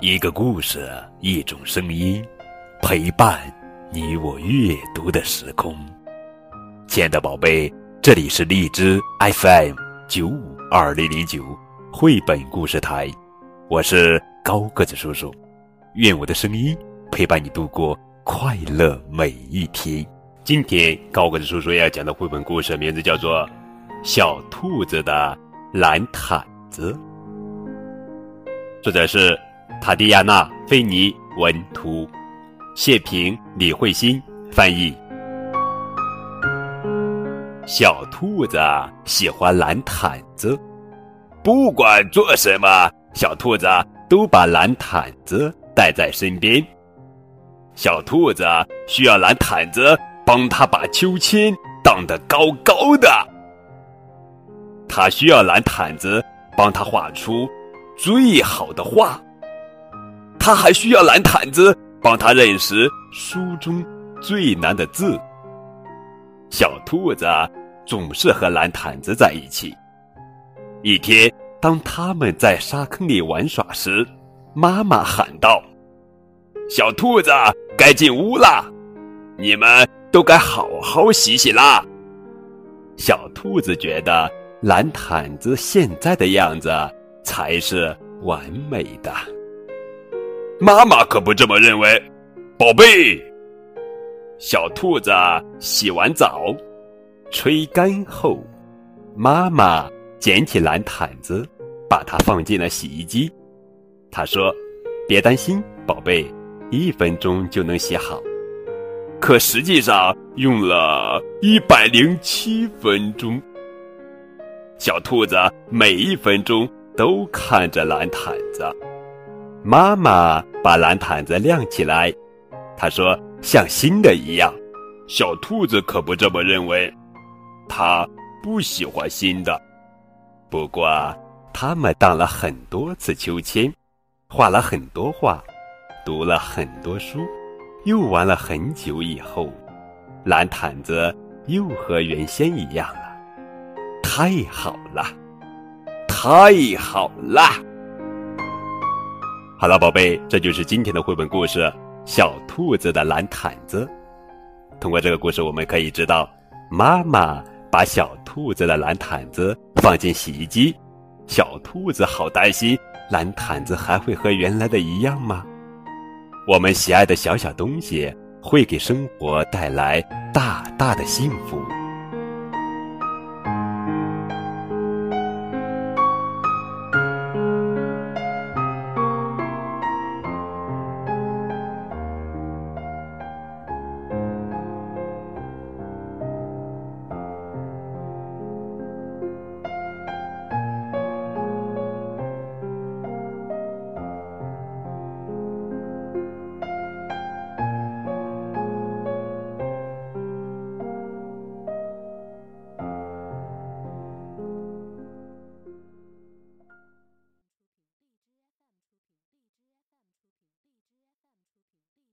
一个故事，一种声音，陪伴你我阅读的时空。亲爱的宝贝，这里是荔枝 FM 九五二零零九绘本故事台，我是高个子叔叔。愿我的声音陪伴你度过快乐每一天。今天高个子叔叔要讲的绘本故事名字叫做《小兔子的蓝毯子》。作者是塔蒂亚娜·菲尼文图，谢平、李慧欣翻译。小兔子喜欢蓝毯子，不管做什么，小兔子都把蓝毯子带在身边。小兔子需要蓝毯子帮他把秋千荡得高高的，他需要蓝毯子帮他画出。最好的画，他还需要蓝毯子帮他认识书中最难的字。小兔子总是和蓝毯子在一起。一天，当他们在沙坑里玩耍时，妈妈喊道：“小兔子，该进屋啦！你们都该好好洗洗啦。”小兔子觉得蓝毯子现在的样子。才是完美的。妈妈可不这么认为，宝贝。小兔子洗完澡，吹干后，妈妈捡起蓝毯子，把它放进了洗衣机。她说：“别担心，宝贝，一分钟就能洗好。”可实际上用了一百零七分钟。小兔子每一分钟。都看着蓝毯子，妈妈把蓝毯子晾起来，他说像新的一样。小兔子可不这么认为，它不喜欢新的。不过，他们荡了很多次秋千，画了很多画，读了很多书，又玩了很久以后，蓝毯子又和原先一样了。太好了！太好了！好了，宝贝，这就是今天的绘本故事《小兔子的蓝毯子》。通过这个故事，我们可以知道，妈妈把小兔子的蓝毯子放进洗衣机，小兔子好担心，蓝毯子还会和原来的一样吗？我们喜爱的小小东西会给生活带来大大的幸福。